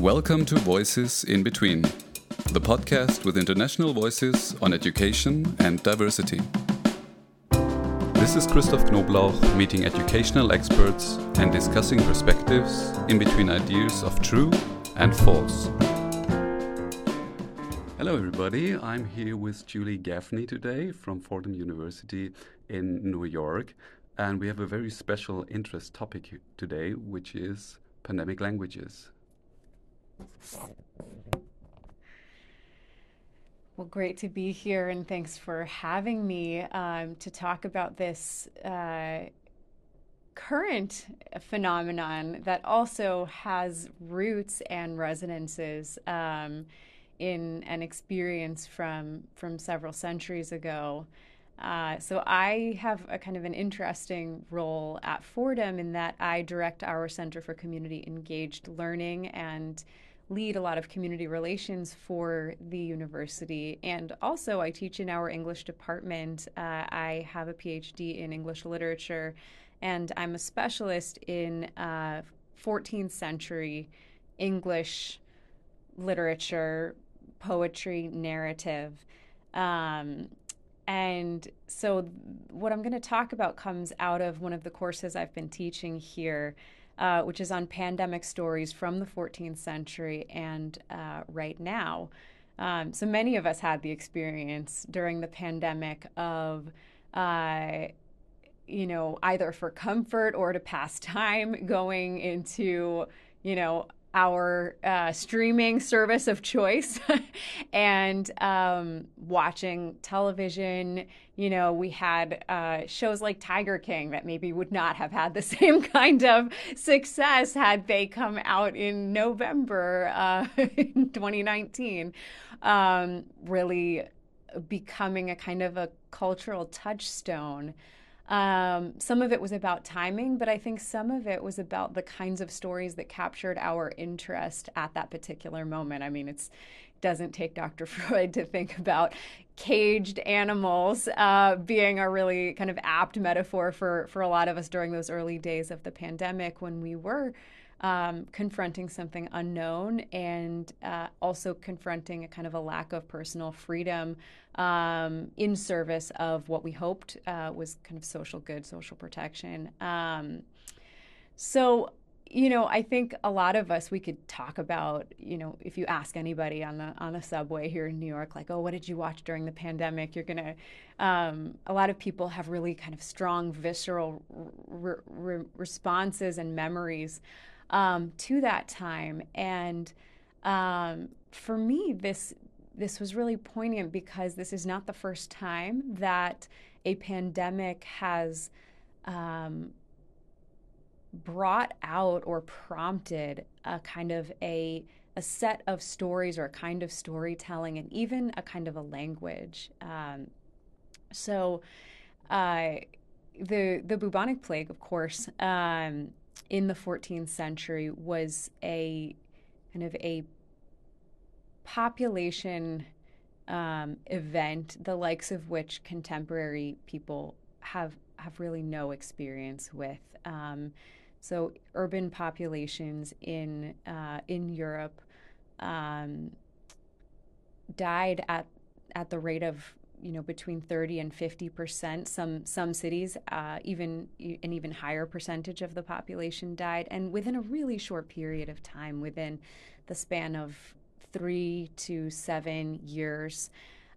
Welcome to Voices in Between, the podcast with international voices on education and diversity. This is Christoph Knoblauch meeting educational experts and discussing perspectives in between ideas of true and false. Hello, everybody. I'm here with Julie Gafney today from Fordham University in New York. And we have a very special interest topic today, which is pandemic languages. Well, great to be here, and thanks for having me um, to talk about this uh, current phenomenon that also has roots and resonances um, in an experience from from several centuries ago. Uh, so I have a kind of an interesting role at Fordham in that I direct our Center for Community Engaged Learning and lead a lot of community relations for the university. And also, I teach in our English department. Uh, I have a PhD in English literature, and I'm a specialist in uh, 14th century English literature, poetry, narrative. Um, and so, what I'm going to talk about comes out of one of the courses I've been teaching here, uh, which is on pandemic stories from the 14th century and uh, right now. Um, so, many of us had the experience during the pandemic of, uh, you know, either for comfort or to pass time going into, you know, our uh, streaming service of choice and um, watching television. You know, we had uh, shows like Tiger King that maybe would not have had the same kind of success had they come out in November uh, in 2019. Um, really becoming a kind of a cultural touchstone. Um, some of it was about timing, but I think some of it was about the kinds of stories that captured our interest at that particular moment. I mean, it doesn't take Dr. Freud to think about caged animals uh, being a really kind of apt metaphor for for a lot of us during those early days of the pandemic when we were um, confronting something unknown and uh, also confronting a kind of a lack of personal freedom um, in service of what we hoped uh, was kind of social good, social protection. Um, so, you know, I think a lot of us we could talk about, you know, if you ask anybody on the on the subway here in New York, like, oh, what did you watch during the pandemic? You're gonna. Um, a lot of people have really kind of strong, visceral re- re- responses and memories um, to that time. And um, for me, this this was really poignant because this is not the first time that a pandemic has um, brought out or prompted a kind of a a set of stories or a kind of storytelling and even a kind of a language. Um, so, uh, the the bubonic plague, of course, um, in the 14th century was a kind of a population um, event, the likes of which contemporary people have have really no experience with. Um, so urban populations in uh, in Europe um, died at at the rate of you know between 30 and 50 percent. Some some cities, uh, even an even higher percentage of the population died, and within a really short period of time, within the span of three to seven years.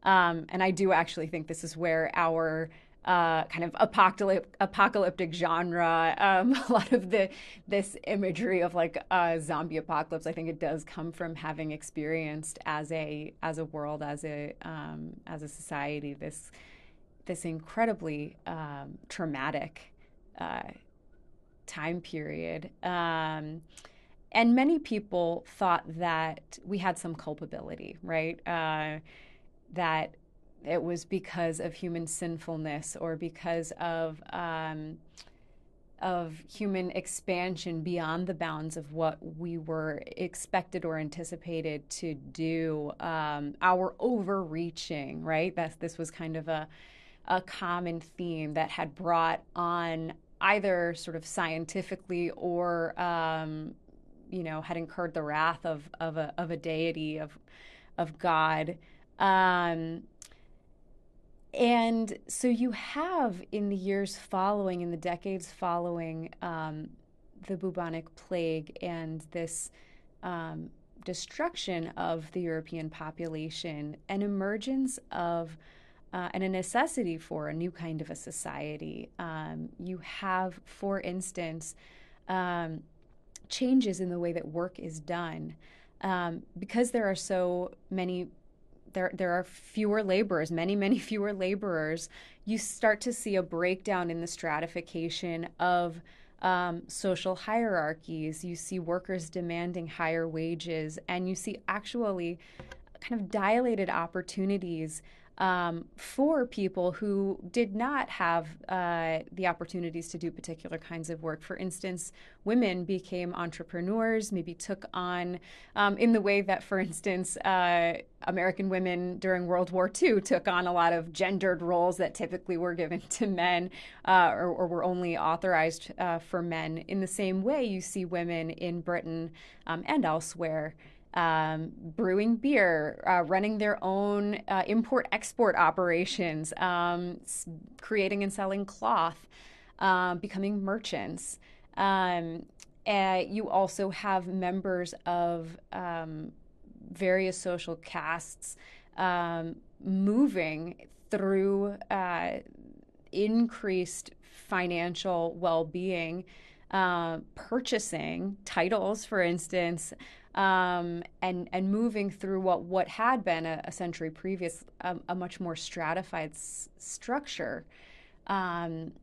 Um, and I do actually think this is where our uh, kind of apocalyptic, apocalyptic genre. Um, a lot of the this imagery of like a zombie apocalypse, I think it does come from having experienced as a as a world, as a um, as a society, this this incredibly um, traumatic uh, time period. Um, and many people thought that we had some culpability, right? Uh, that it was because of human sinfulness or because of um, of human expansion beyond the bounds of what we were expected or anticipated to do. Um, our overreaching, right? That this was kind of a a common theme that had brought on either sort of scientifically or um, you know, had incurred the wrath of of a of a deity of of God. Um, and so you have in the years following, in the decades following um, the bubonic plague and this um, destruction of the European population, an emergence of uh, and a necessity for a new kind of a society. Um, you have, for instance, um, changes in the way that work is done. Um, because there are so many there there are fewer laborers, many many fewer laborers. You start to see a breakdown in the stratification of um, social hierarchies. You see workers demanding higher wages, and you see actually kind of dilated opportunities um, for people who did not have uh, the opportunities to do particular kinds of work. For instance, women became entrepreneurs, maybe took on, um, in the way that, for instance, uh, American women during World War II took on a lot of gendered roles that typically were given to men uh, or, or, were only authorized uh, for men. In the same way, you see women in Britain um, and elsewhere um, brewing beer, uh, running their own uh, import export operations, um, creating and selling cloth, um, becoming merchants. Uh, you also have members of um, various social castes um, moving through uh, increased financial well being. Uh, purchasing titles, for instance, um, and and moving through what what had been a, a century previous um, a much more stratified s- structure. Um,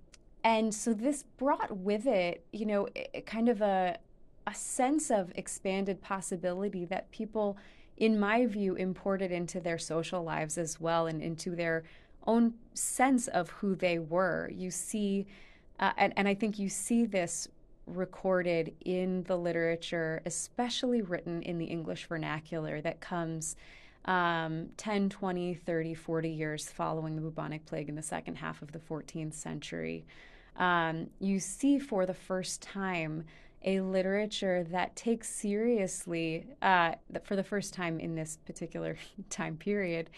and so this brought with it, you know, it, kind of a a sense of expanded possibility that people, in my view, imported into their social lives as well and into their own sense of who they were. You see, uh, and, and I think you see this recorded in the literature, especially written in the English vernacular, that comes um, 10, 20, 30, 40 years following the bubonic plague in the second half of the 14th century. Um, you see for the first time a literature that takes seriously, uh, for the first time in this particular time period,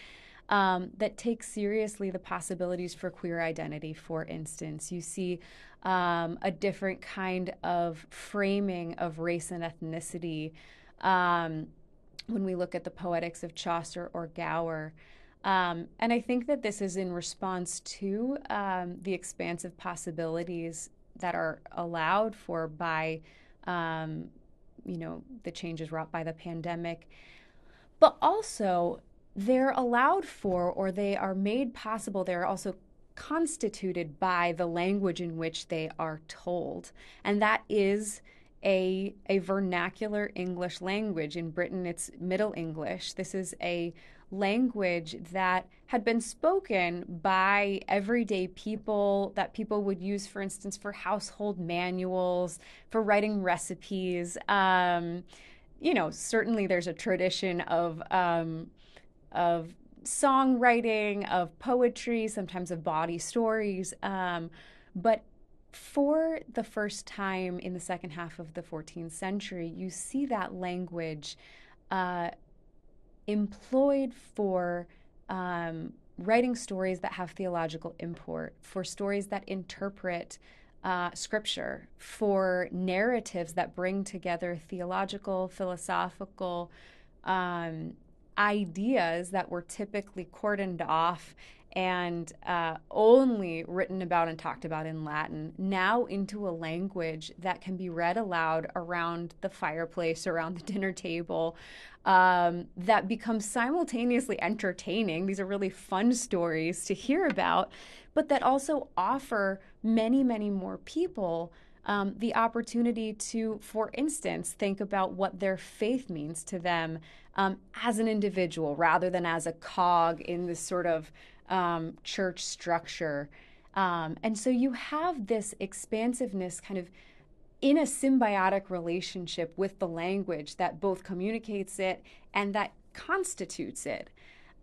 um, that takes seriously the possibilities for queer identity, for instance. You see um, a different kind of framing of race and ethnicity um, when we look at the poetics of Chaucer or Gower. Um, and I think that this is in response to um, the expansive possibilities that are allowed for by, um, you know, the changes wrought by the pandemic, but also they're allowed for or they are made possible. They're also constituted by the language in which they are told. And that is a, a vernacular English language. In Britain, it's Middle English. This is a language that had been spoken by everyday people that people would use, for instance, for household manuals, for writing recipes. Um, you know, certainly there's a tradition of um, of songwriting, of poetry, sometimes of bawdy stories. Um, but for the first time in the second half of the 14th century, you see that language uh, employed for um, writing stories that have theological import, for stories that interpret uh, scripture, for narratives that bring together theological, philosophical, um, ideas that were typically cordoned off and uh, only written about and talked about in Latin now into a language that can be read aloud around the fireplace, around the dinner table, um, that becomes simultaneously entertaining. These are really fun stories to hear about, but that also offer many, many more people um, the opportunity to, for instance, think about what their faith means to them um, as an individual rather than as a cog in this sort of um, church structure. Um, and so you have this expansiveness kind of in a symbiotic relationship with the language that both communicates it and that constitutes it.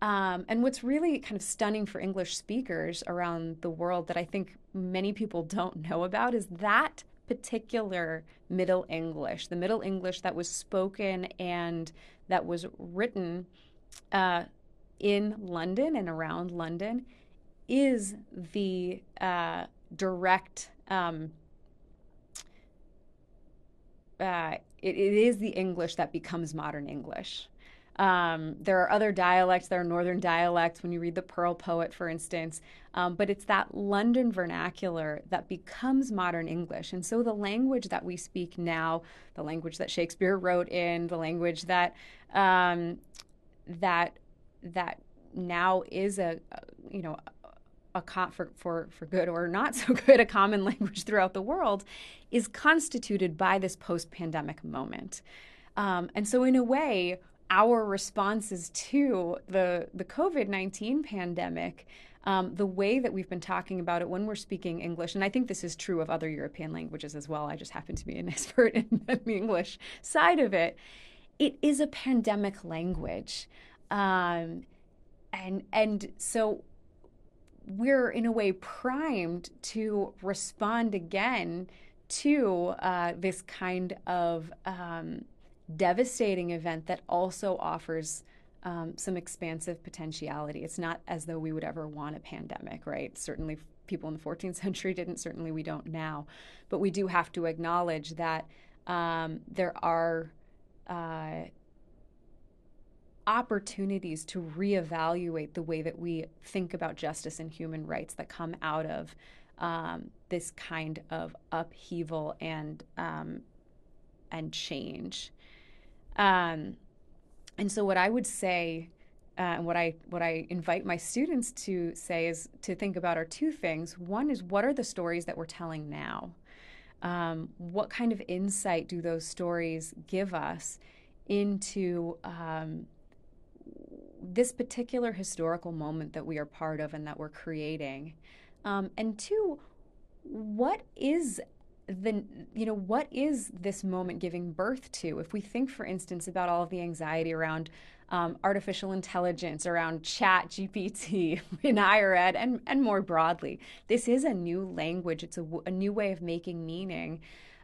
Um, and what's really kind of stunning for English speakers around the world that I think many people don't know about is that particular Middle English, the Middle English that was spoken and that was written uh, in London and around London, is the uh, direct. Um, uh, it, it is the English that becomes modern English. Um, there are other dialects, there are northern dialects when you read the Pearl Poet, for instance, um, but it's that London vernacular that becomes modern English. And so the language that we speak now, the language that Shakespeare wrote in, the language that um, that that now is a, you know a con- for, for, for good or not so good a common language throughout the world is constituted by this post-pandemic moment um, and so in a way our responses to the the covid-19 pandemic um, the way that we've been talking about it when we're speaking English, and I think this is true of other European languages as well. I just happen to be an expert in the English side of it. It is a pandemic language. Um, and and so we're in a way primed to respond again to uh, this kind of um, devastating event that also offers um, some expansive potentiality. It's not as though we would ever want a pandemic, right? Certainly, people in the 14th century didn't. Certainly, we don't now. But we do have to acknowledge that um, there are. Uh, opportunities to reevaluate the way that we think about justice and human rights that come out of um, this kind of upheaval and um, and change. Um, and so, what I would say, uh, what I what I invite my students to say is to think about are two things. One is what are the stories that we're telling now. Um, what kind of insight do those stories give us into um, this particular historical moment that we are part of and that we're creating? Um, and two, what is the you know what is this moment giving birth to if we think for instance about all of the anxiety around um, artificial intelligence around ChatGPT in higher ed and, and more broadly this is a new language it's a, a new way of making meaning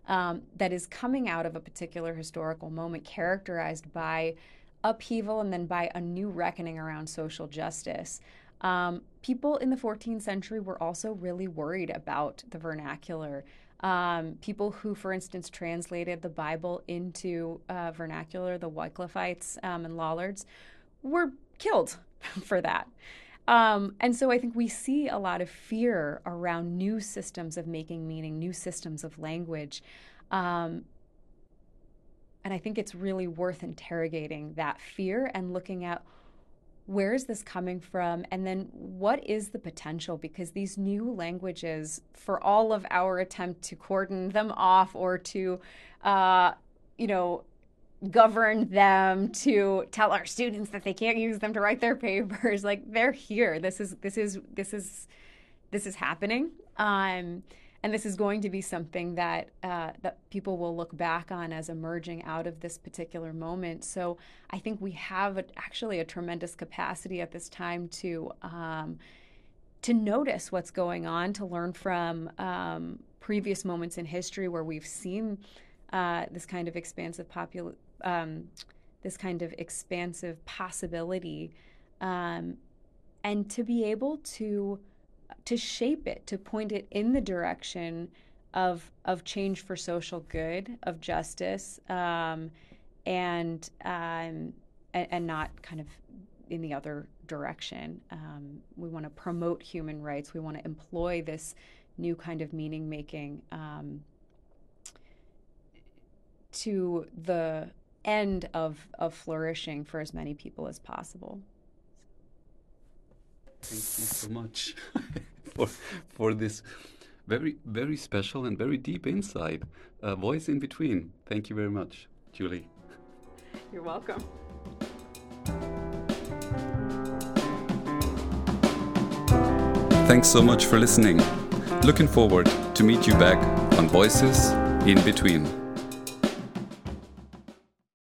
um, that is coming out of a particular historical moment characterized by upheaval and then by a new reckoning around social justice. Um, people in the 14th century were also really worried about the vernacular. Um, people who, for instance, translated the Bible into uh, vernacular, the Wycliffites um, and Lollards, were killed for that. Um, and so I think we see a lot of fear around new systems of making meaning, new systems of language. Um, and I think it's really worth interrogating that fear and looking at where is this coming from? And then what is the potential? Because these new languages for all of our attempt to cordon them off or to uh, you know govern them to tell our students that they can't use them to write their papers like they're here. This is this is this is this is happening. Um, and this is going to be something that uh, that people will look back on as emerging out of this particular moment. So I think we have a, actually a tremendous capacity at this time to um, to notice what's going on, to learn from um, previous moments in history where we've seen uh, this kind of expansive popul- um, this kind of expansive possibility, um, and to be able to to shape it, to point it in the direction of of change for social good, of justice, um, and, um, and, and not kind of in the other direction. Um, we want to promote human rights. We want to employ this new kind of meaning making um, to the end of of flourishing for as many people as possible. Thank you so much for for this very very special and very deep insight. Uh, voice in between. Thank you very much, Julie. You're welcome. Thanks so much for listening. Looking forward to meet you back on Voices in Between.